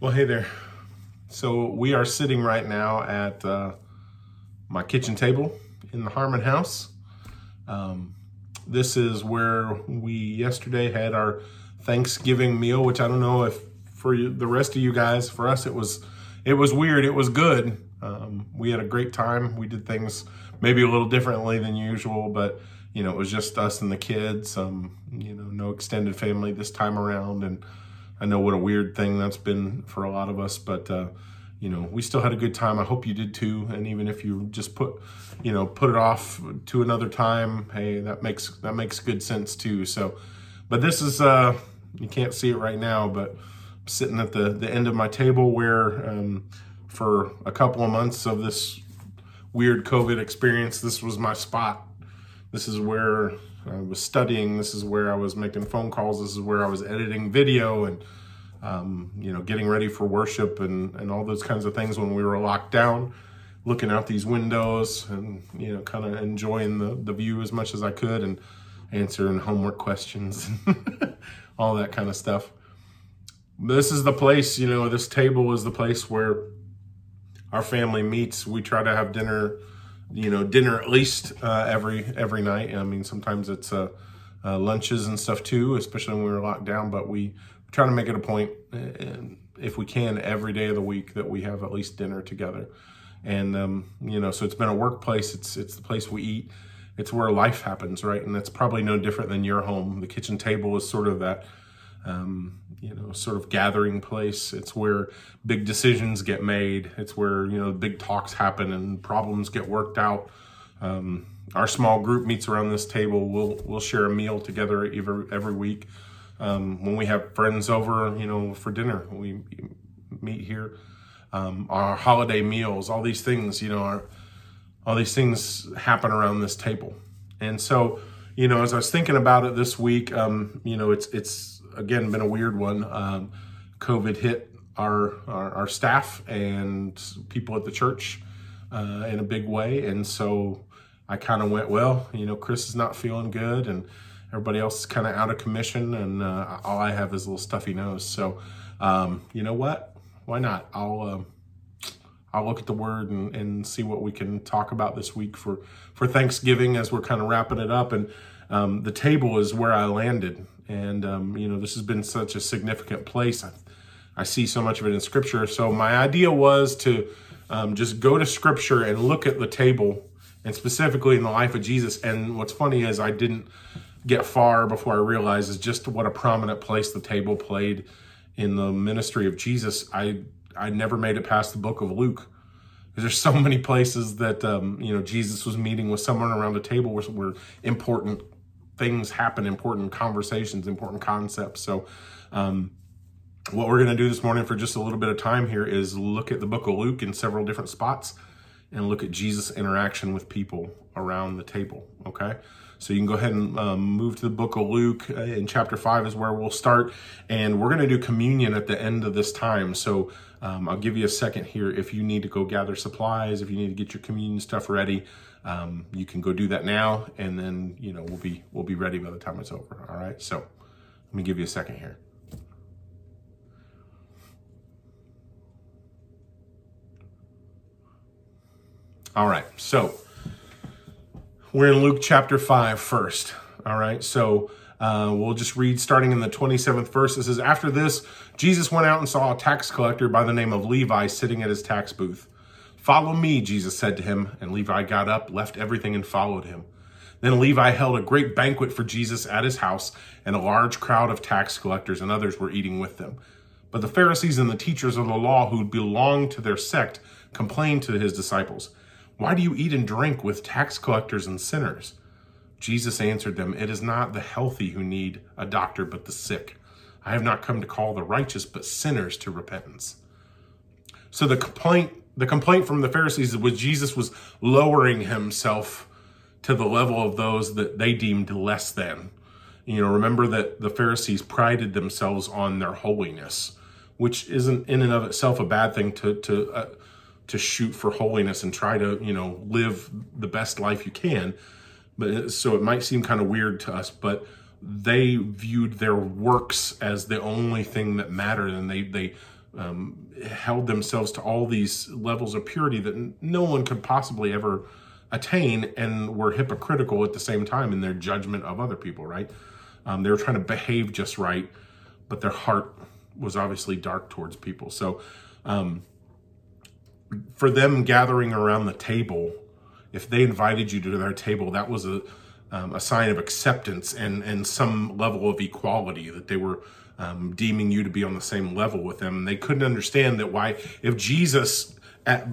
Well, hey there. So we are sitting right now at uh, my kitchen table in the Harmon house. Um, this is where we yesterday had our Thanksgiving meal, which I don't know if for you, the rest of you guys, for us it was it was weird. It was good. Um, we had a great time. We did things maybe a little differently than usual, but you know it was just us and the kids. Um, you know, no extended family this time around, and I know what a weird thing that's been for a lot of us, but uh, you know, we still had a good time. I hope you did too. And even if you just put, you know, put it off to another time, hey, that makes that makes good sense too. So, but this is uh, you can't see it right now, but I'm sitting at the the end of my table where um, for a couple of months of this weird COVID experience, this was my spot. This is where I was studying. This is where I was making phone calls. This is where I was editing video and, um, you know, getting ready for worship and, and all those kinds of things when we were locked down, looking out these windows and, you know, kind of enjoying the, the view as much as I could and answering homework questions, and all that kind of stuff. This is the place, you know, this table is the place where our family meets. We try to have dinner you know dinner at least uh, every every night. I mean, sometimes it's uh, uh, lunches and stuff too, especially when we were locked down. But we try to make it a point, and if we can, every day of the week that we have at least dinner together. And um, you know, so it's been a workplace. It's it's the place we eat. It's where life happens, right? And that's probably no different than your home. The kitchen table is sort of that um, you know, sort of gathering place. It's where big decisions get made. It's where, you know, big talks happen and problems get worked out. Um, our small group meets around this table. We'll, we'll share a meal together every, every week. Um, when we have friends over, you know, for dinner, we meet here. Um, our holiday meals, all these things, you know, all these things happen around this table. And so, you know, as I was thinking about it this week, um, you know, it's, it's, again been a weird one. Um, COVID hit our, our, our staff and people at the church uh, in a big way, and so I kind of went, well, you know, Chris is not feeling good, and everybody else is kind of out of commission, and uh, all I have is a little stuffy nose. So, um, you know what? Why not? I'll. Uh, I'll look at the word and, and see what we can talk about this week for, for Thanksgiving as we're kind of wrapping it up. And um, the table is where I landed. And, um, you know, this has been such a significant place. I, I, see so much of it in Scripture. So my idea was to um, just go to Scripture and look at the table, and specifically in the life of Jesus. And what's funny is I didn't get far before I realize is just what a prominent place the table played in the ministry of Jesus. I I never made it past the book of Luke. There's so many places that um, you know Jesus was meeting with someone around the table where, where important things happen, important conversations, important concepts. So, um, what we're going to do this morning for just a little bit of time here is look at the book of Luke in several different spots and look at Jesus' interaction with people around the table. Okay. So you can go ahead and um, move to the book of Luke uh, in chapter 5 is where we'll start. And we're going to do communion at the end of this time. So um, I'll give you a second here if you need to go gather supplies, if you need to get your communion stuff ready. Um, you can go do that now, and then you know we'll be we'll be ready by the time it's over. All right. So let me give you a second here. All right. So we're in Luke chapter 5 first. All right. So uh, we'll just read starting in the 27th verse. It says, After this, Jesus went out and saw a tax collector by the name of Levi sitting at his tax booth. Follow me, Jesus said to him. And Levi got up, left everything, and followed him. Then Levi held a great banquet for Jesus at his house, and a large crowd of tax collectors and others were eating with them. But the Pharisees and the teachers of the law who belonged to their sect complained to his disciples, Why do you eat and drink with tax collectors and sinners? Jesus answered them, It is not the healthy who need a doctor, but the sick. I have not come to call the righteous, but sinners to repentance. So the complaint the complaint from the Pharisees was Jesus was lowering himself to the level of those that they deemed less than. You know, remember that the Pharisees prided themselves on their holiness, which isn't in and of itself a bad thing to to uh, to shoot for holiness and try to you know live the best life you can. But so it might seem kind of weird to us, but they viewed their works as the only thing that mattered, and they they um, held themselves to all these levels of purity that no one could possibly ever attain and were hypocritical at the same time in their judgment of other people, right? Um, they were trying to behave just right, but their heart was obviously dark towards people. So, um, for them gathering around the table, if they invited you to their table, that was a um, a sign of acceptance and and some level of equality that they were um, deeming you to be on the same level with them. And they couldn't understand that why if Jesus at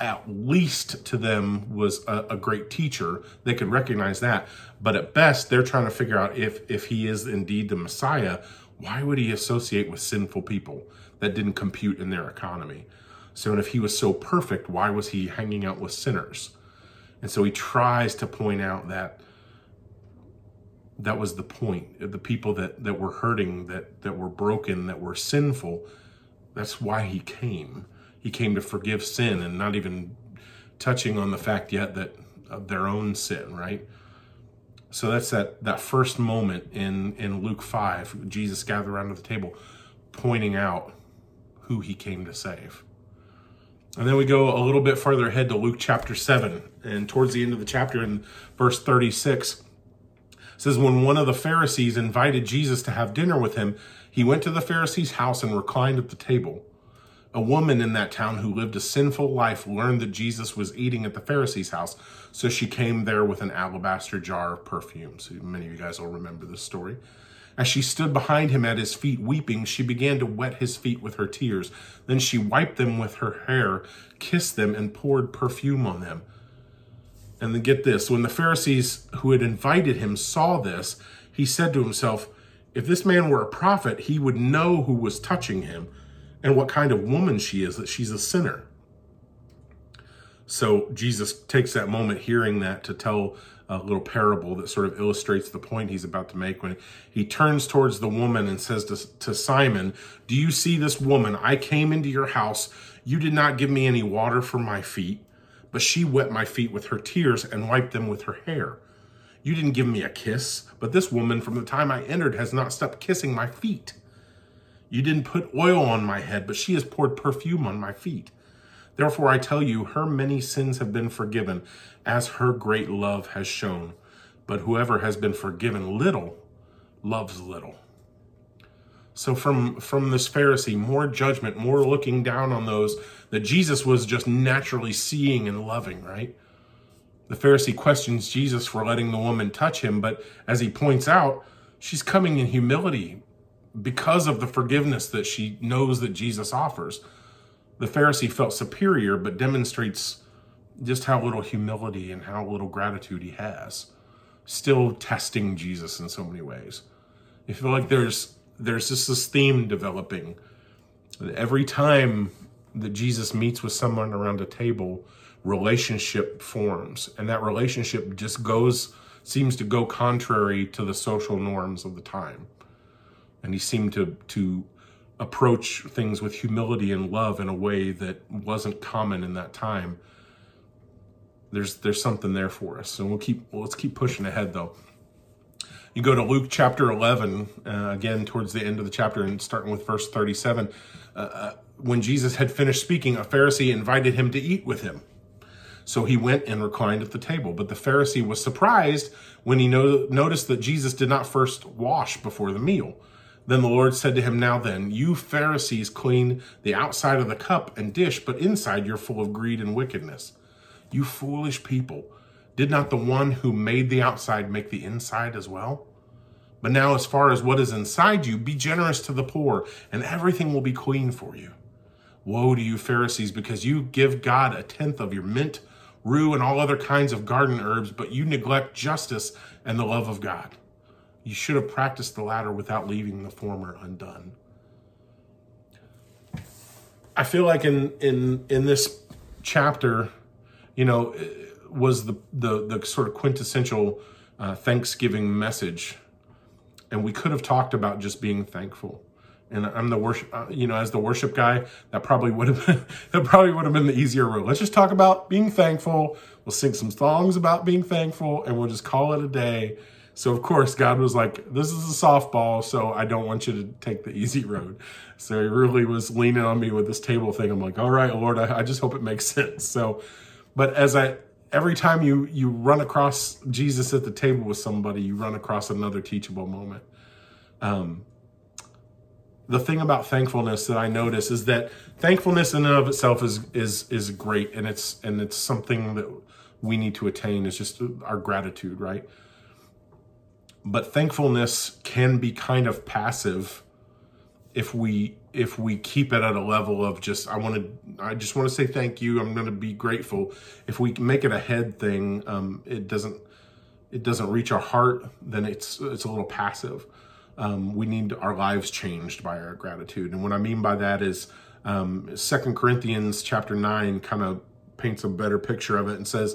at least to them was a, a, great teacher, they could recognize that. But at best, they're trying to figure out if if he is indeed the Messiah. Why would he associate with sinful people that didn't compute in their economy? So, and if he was so perfect, why was he hanging out with sinners? And so he tries to point out that that was the point. The people that, that were hurting, that, that were broken, that were sinful, that's why he came. He came to forgive sin and not even touching on the fact yet that of their own sin, right? So that's that that first moment in in Luke 5, Jesus gathered around the table pointing out who he came to save. And then we go a little bit further ahead to Luke chapter 7 and towards the end of the chapter in verse 36 says when one of the Pharisees invited Jesus to have dinner with him, he went to the Pharisee's house and reclined at the table. A woman in that town who lived a sinful life learned that Jesus was eating at the Pharisee's house, so she came there with an alabaster jar of perfume. So many of you guys will remember this story. As she stood behind him at his feet weeping, she began to wet his feet with her tears. Then she wiped them with her hair, kissed them, and poured perfume on them. And then get this when the Pharisees who had invited him saw this, he said to himself, If this man were a prophet, he would know who was touching him and what kind of woman she is, that she's a sinner. So Jesus takes that moment hearing that to tell a little parable that sort of illustrates the point he's about to make when he turns towards the woman and says to, to Simon, Do you see this woman? I came into your house. You did not give me any water for my feet but she wet my feet with her tears and wiped them with her hair. You didn't give me a kiss, but this woman from the time I entered has not stopped kissing my feet. You didn't put oil on my head, but she has poured perfume on my feet. Therefore, I tell you, her many sins have been forgiven, as her great love has shown. But whoever has been forgiven little loves little. So from from this Pharisee, more judgment, more looking down on those that Jesus was just naturally seeing and loving, right? The Pharisee questions Jesus for letting the woman touch him, but as he points out, she's coming in humility because of the forgiveness that she knows that Jesus offers. The Pharisee felt superior, but demonstrates just how little humility and how little gratitude he has. Still testing Jesus in so many ways. I feel like there's there's just this theme developing. Every time that Jesus meets with someone around a table, relationship forms, and that relationship just goes seems to go contrary to the social norms of the time. And he seemed to to approach things with humility and love in a way that wasn't common in that time. There's there's something there for us. And we'll keep well, let's keep pushing ahead though. You go to Luke chapter 11, uh, again, towards the end of the chapter, and starting with verse 37. Uh, uh, when Jesus had finished speaking, a Pharisee invited him to eat with him. So he went and reclined at the table. But the Pharisee was surprised when he no- noticed that Jesus did not first wash before the meal. Then the Lord said to him, Now then, you Pharisees clean the outside of the cup and dish, but inside you're full of greed and wickedness. You foolish people. Did not the one who made the outside make the inside as well? But now, as far as what is inside you, be generous to the poor, and everything will be clean for you. Woe to you, Pharisees, because you give God a tenth of your mint, rue, and all other kinds of garden herbs, but you neglect justice and the love of God. You should have practiced the latter without leaving the former undone. I feel like in in in this chapter, you know, was the the, the sort of quintessential uh, Thanksgiving message and we could have talked about just being thankful. And I'm the worship, uh, you know, as the worship guy, that probably would have been, that probably would have been the easier route. Let's just talk about being thankful. We'll sing some songs about being thankful, and we'll just call it a day. So of course God was like, "This is a softball, so I don't want you to take the easy road." So he really was leaning on me with this table thing. I'm like, "All right, Lord, I, I just hope it makes sense." So, but as I every time you you run across Jesus at the table with somebody, you run across another teachable moment. Um, the thing about thankfulness that I notice is that thankfulness in and of itself is is is great, and it's and it's something that we need to attain is just our gratitude, right? But thankfulness can be kind of passive if we if we keep it at a level of just I want to I just want to say thank you. I'm going to be grateful. If we make it a head thing, um, it doesn't it doesn't reach our heart. Then it's it's a little passive. Um, we need our lives changed by our gratitude, and what I mean by that is um, Second Corinthians chapter nine kind of paints a better picture of it and says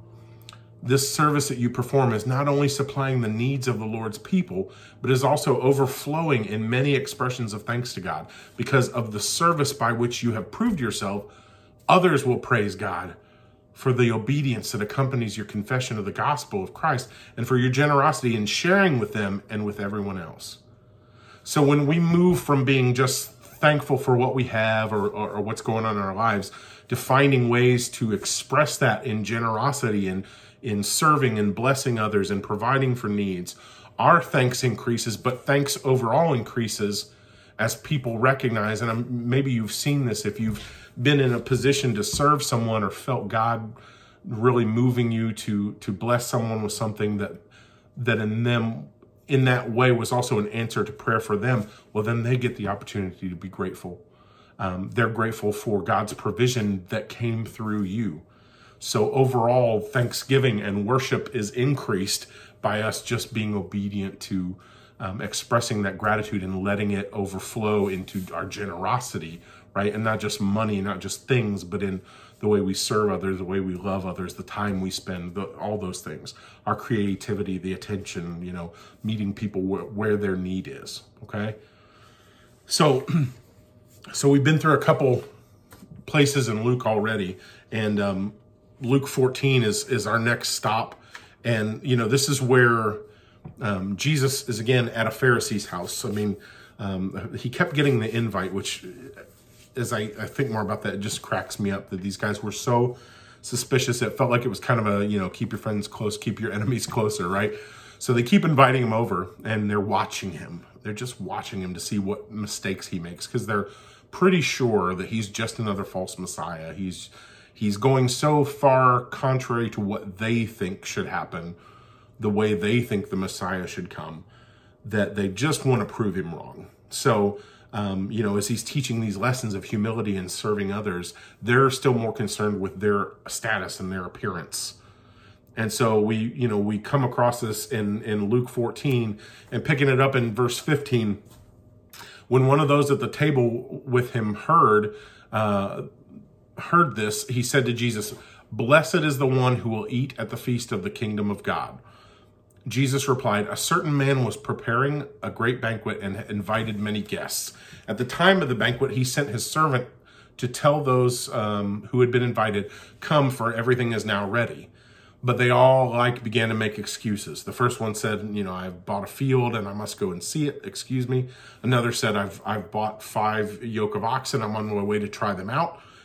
this service that you perform is not only supplying the needs of the Lord's people, but is also overflowing in many expressions of thanks to God. Because of the service by which you have proved yourself, others will praise God for the obedience that accompanies your confession of the gospel of Christ and for your generosity in sharing with them and with everyone else. So when we move from being just thankful for what we have or, or, or what's going on in our lives to finding ways to express that in generosity and in serving and blessing others and providing for needs, our thanks increases, but thanks overall increases as people recognize. And I'm, maybe you've seen this if you've been in a position to serve someone or felt God really moving you to to bless someone with something that that in them in that way was also an answer to prayer for them. Well, then they get the opportunity to be grateful. Um, they're grateful for God's provision that came through you. So overall, thanksgiving and worship is increased by us just being obedient to um, expressing that gratitude and letting it overflow into our generosity, right? And not just money, not just things, but in the way we serve others, the way we love others, the time we spend, the, all those things, our creativity, the attention, you know, meeting people where, where their need is. Okay. So, so we've been through a couple places in Luke already, and um, Luke 14 is is our next stop, and you know this is where um, Jesus is again at a Pharisee's house. I mean, um, he kept getting the invite, which, as I, I think more about that, it just cracks me up that these guys were so suspicious. It felt like it was kind of a you know keep your friends close, keep your enemies closer, right? So they keep inviting him over, and they're watching him. They're just watching him to see what mistakes he makes because they're pretty sure that he's just another false messiah. He's he's going so far contrary to what they think should happen, the way they think the Messiah should come, that they just want to prove him wrong. So, um, you know, as he's teaching these lessons of humility and serving others, they're still more concerned with their status and their appearance. And so we, you know, we come across this in, in Luke 14 and picking it up in verse 15. When one of those at the table with him heard, uh, heard this, he said to Jesus, Blessed is the one who will eat at the feast of the kingdom of God. Jesus replied, A certain man was preparing a great banquet and invited many guests. At the time of the banquet, he sent his servant to tell those um, who had been invited, Come, for everything is now ready. But they all like began to make excuses. The first one said, You know, I've bought a field and I must go and see it. Excuse me. Another said, I've, I've bought five yoke of oxen. I'm on my way to try them out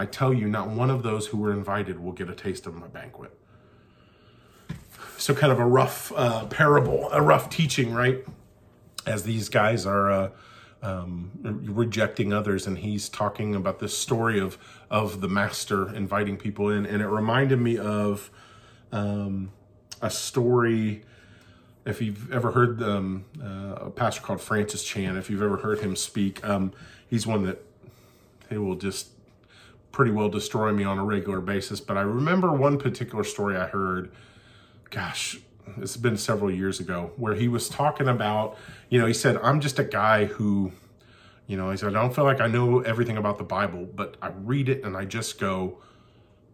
I tell you, not one of those who were invited will get a taste of my banquet. So, kind of a rough uh, parable, a rough teaching, right? As these guys are uh, um, rejecting others, and he's talking about this story of of the master inviting people in, and it reminded me of um, a story. If you've ever heard um, uh, a pastor called Francis Chan, if you've ever heard him speak, um, he's one that he will just pretty well destroy me on a regular basis. But I remember one particular story I heard, gosh, it's been several years ago, where he was talking about, you know, he said, I'm just a guy who, you know, he said, I don't feel like I know everything about the Bible, but I read it and I just go,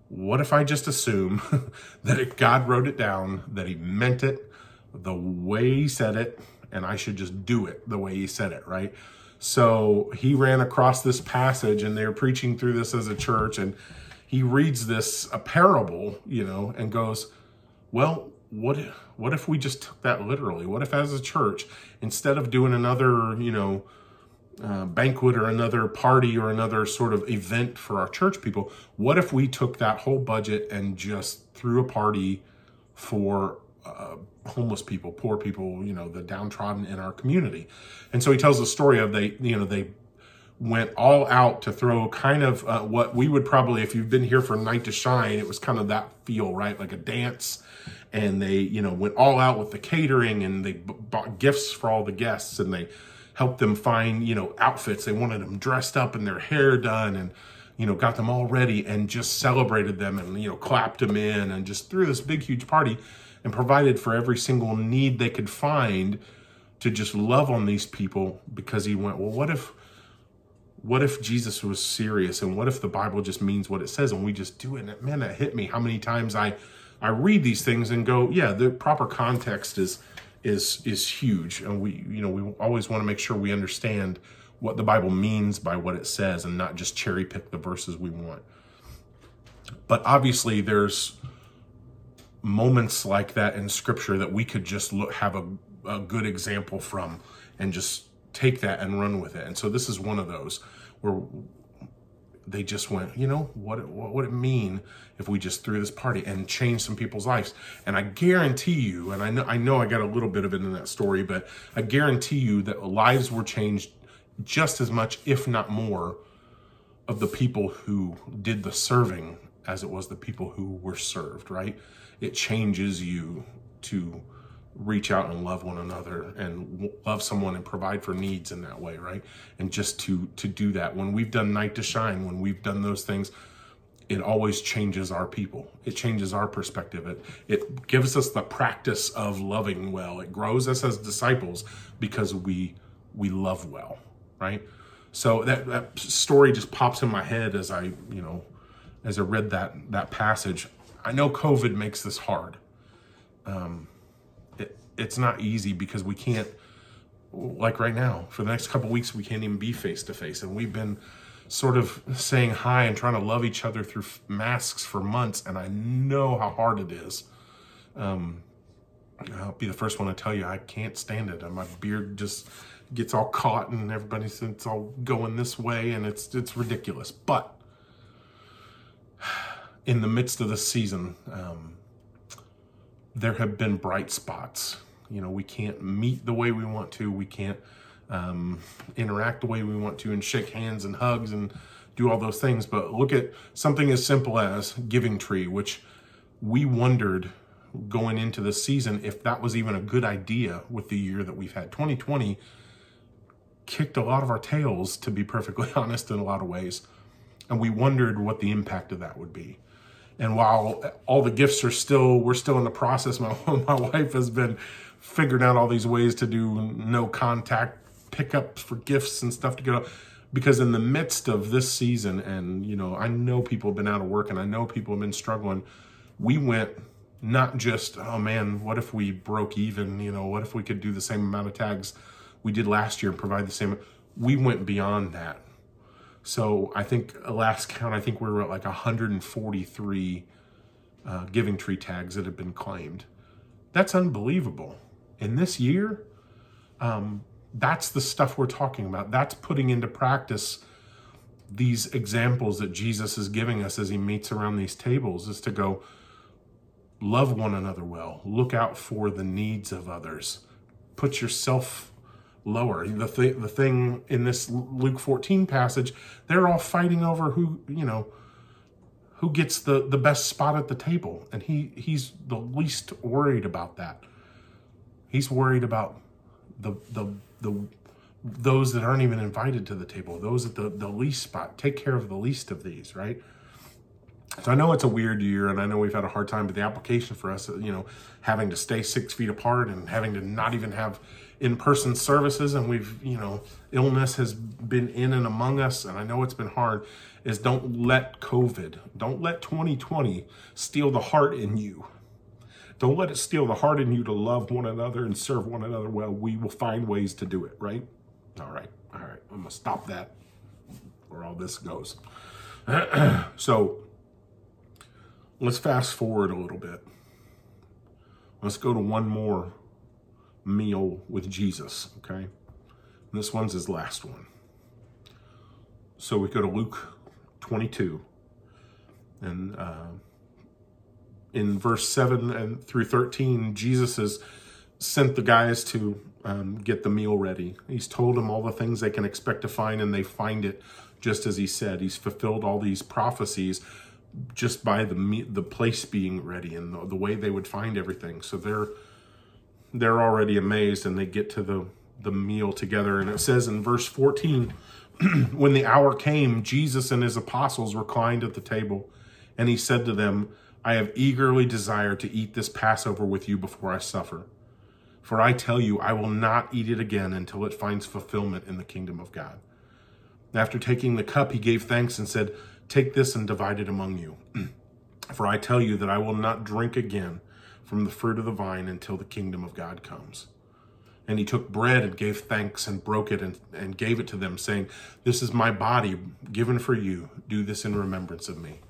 what if I just assume that if God wrote it down, that he meant it the way he said it, and I should just do it the way he said it, right? So he ran across this passage and they were preaching through this as a church and he reads this a parable, you know, and goes, "Well, what what if we just took that literally? What if as a church instead of doing another, you know, uh, banquet or another party or another sort of event for our church people, what if we took that whole budget and just threw a party for uh, homeless people, poor people, you know, the downtrodden in our community. And so he tells the story of they, you know, they went all out to throw kind of uh, what we would probably, if you've been here for Night to Shine, it was kind of that feel, right? Like a dance. And they, you know, went all out with the catering and they b- bought gifts for all the guests and they helped them find, you know, outfits. They wanted them dressed up and their hair done and, you know, got them all ready and just celebrated them and, you know, clapped them in and just threw this big, huge party and provided for every single need they could find to just love on these people because he went, well, what if what if Jesus was serious and what if the Bible just means what it says and we just do it? And man, that hit me. How many times I I read these things and go, yeah, the proper context is is is huge. And we, you know, we always want to make sure we understand what the Bible means by what it says and not just cherry pick the verses we want. But obviously there's moments like that in scripture that we could just look, have a, a good example from and just take that and run with it. And so this is one of those where they just went, you know, what, what would it mean if we just threw this party and changed some people's lives? And I guarantee you, and I know I know I got a little bit of it in that story, but I guarantee you that lives were changed just as much, if not more, of the people who did the serving as it was the people who were served, right? It changes you to reach out and love one another and love someone and provide for needs in that way right? And just to to do that. When we've done night to shine when we've done those things it always changes our people. It changes our perspective. It it gives us the practice of loving well. It grows us as disciples because we we love well right? So that that story just pops in my head as i you know as i read that that passage I know COVID makes this hard. Um, it, it's not easy because we can't, like right now, for the next couple weeks, we can't even be face to face. And we've been sort of saying hi and trying to love each other through masks for months. And I know how hard it is. Um, I'll be the first one to tell you I can't stand it. And my beard just gets all caught and everybody's it's all going this way and it's it's ridiculous. But in the midst of the season, um, there have been bright spots. You know, we can't meet the way we want to. We can't um, interact the way we want to and shake hands and hugs and do all those things. But look at something as simple as Giving Tree, which we wondered going into the season if that was even a good idea with the year that we've had. 2020 kicked a lot of our tails, to be perfectly honest, in a lot of ways. And we wondered what the impact of that would be. And while all the gifts are still, we're still in the process. My, my wife has been figuring out all these ways to do no contact pickups for gifts and stuff to up. Because in the midst of this season, and you know, I know people have been out of work and I know people have been struggling. We went not just, oh man, what if we broke even? You know, what if we could do the same amount of tags we did last year and provide the same? We went beyond that so I think last count, I think we were at like 143 uh, Giving Tree tags that have been claimed. That's unbelievable. In this year, um, that's the stuff we're talking about. That's putting into practice these examples that Jesus is giving us as he meets around these tables is to go love one another well, look out for the needs of others, put yourself lower. The, th- the thing in this Luke 14 passage, they're all fighting over who, you know, who gets the, the best spot at the table. And he, he's the least worried about that. He's worried about the, the, the, those that aren't even invited to the table, those at the, the least spot. Take care of the least of these, right? So I know it's a weird year, and I know we've had a hard time, but the application for us, you know, having to stay six feet apart and having to not even have in-person services, and we've, you know, illness has been in and among us, and I know it's been hard. Is don't let COVID, don't let 2020 steal the heart in you. Don't let it steal the heart in you to love one another and serve one another well. We will find ways to do it, right? All right, all right. I'm gonna stop that, where all this goes. so Let's fast forward a little bit. Let's go to one more meal with Jesus, okay? And this one's his last one. So we go to Luke 22. And uh, in verse 7 and through 13, Jesus has sent the guys to um, get the meal ready. He's told them all the things they can expect to find, and they find it just as he said. He's fulfilled all these prophecies just by the the place being ready and the, the way they would find everything. So they're they're already amazed and they get to the the meal together. And it says in verse 14 when the hour came Jesus and his apostles reclined at the table and he said to them I have eagerly desired to eat this Passover with you before I suffer. For I tell you I will not eat it again until it finds fulfillment in the kingdom of God. After taking the cup he gave thanks and said Take this and divide it among you. For I tell you that I will not drink again from the fruit of the vine until the kingdom of God comes. And he took bread and gave thanks and broke it and, and gave it to them, saying, This is my body given for you. Do this in remembrance of me.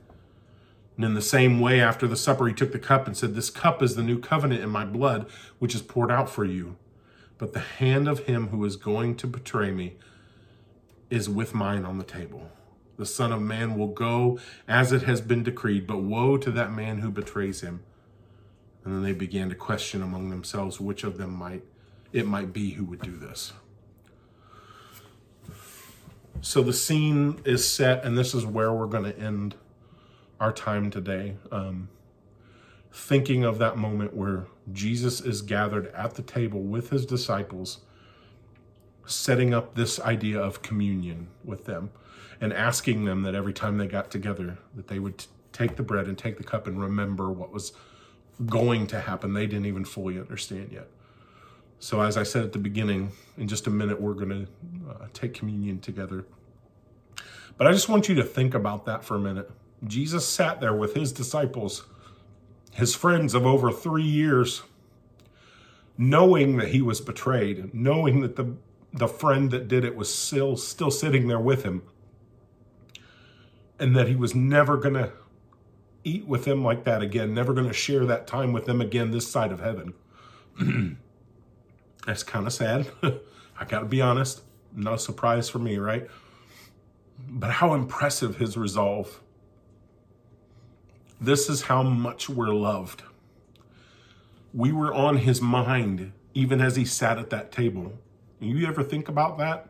And in the same way, after the supper, he took the cup and said, This cup is the new covenant in my blood, which is poured out for you. But the hand of him who is going to betray me is with mine on the table the Son of Man will go as it has been decreed, but woe to that man who betrays him. And then they began to question among themselves which of them might it might be who would do this. So the scene is set, and this is where we're going to end our time today. Um, thinking of that moment where Jesus is gathered at the table with his disciples, setting up this idea of communion with them and asking them that every time they got together that they would t- take the bread and take the cup and remember what was going to happen. They didn't even fully understand yet. So as i said at the beginning in just a minute we're going to uh, take communion together. But i just want you to think about that for a minute. Jesus sat there with his disciples his friends of over three years knowing that he was betrayed knowing that the the friend that did it was still still sitting there with him and that he was never going to eat with them like that again, never going to share that time with them again this side of heaven. That's kind of sad. I got to be honest. No surprise for me, right? But how impressive his resolve. This is how much we're loved. We were on his mind even as he sat at that table. You ever think about that?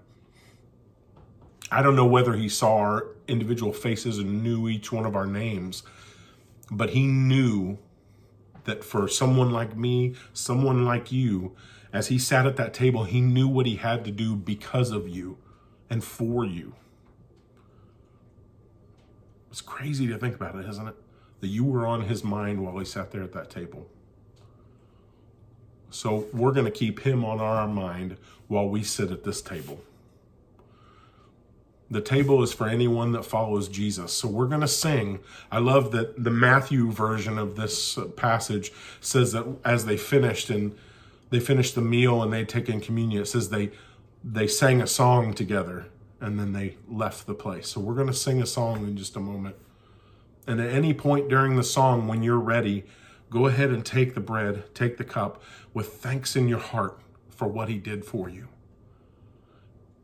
I don't know whether he saw our individual faces and knew each one of our names, but he knew that for someone like me, someone like you, as he sat at that table, he knew what he had to do because of you and for you. It's crazy to think about it, isn't it? That you were on his mind while he sat there at that table. So we're going to keep him on our mind while we sit at this table. The table is for anyone that follows Jesus. So we're going to sing. I love that the Matthew version of this uh, passage says that as they finished and they finished the meal and they take in communion, it says they they sang a song together and then they left the place. So we're going to sing a song in just a moment. And at any point during the song, when you're ready, go ahead and take the bread, take the cup with thanks in your heart for what he did for you.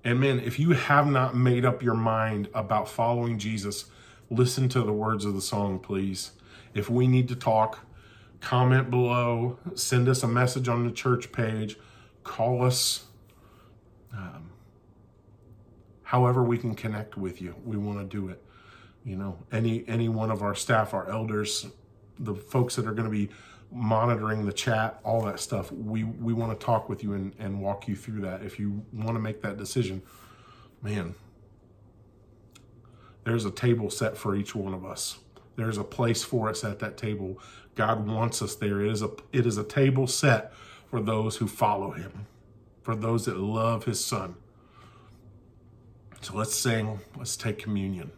And man, if you have not made up your mind about following Jesus, listen to the words of the song, please. If we need to talk, comment below, send us a message on the church page, call us. Um, however, we can connect with you, we want to do it. you know, any any one of our staff, our elders, the folks that are going to be monitoring the chat, all that stuff. We we want to talk with you and, and walk you through that. If you want to make that decision, man, there's a table set for each one of us. There's a place for us at that table. God wants us there. It is a it is a table set for those who follow him, for those that love his son. So let's sing, let's take communion.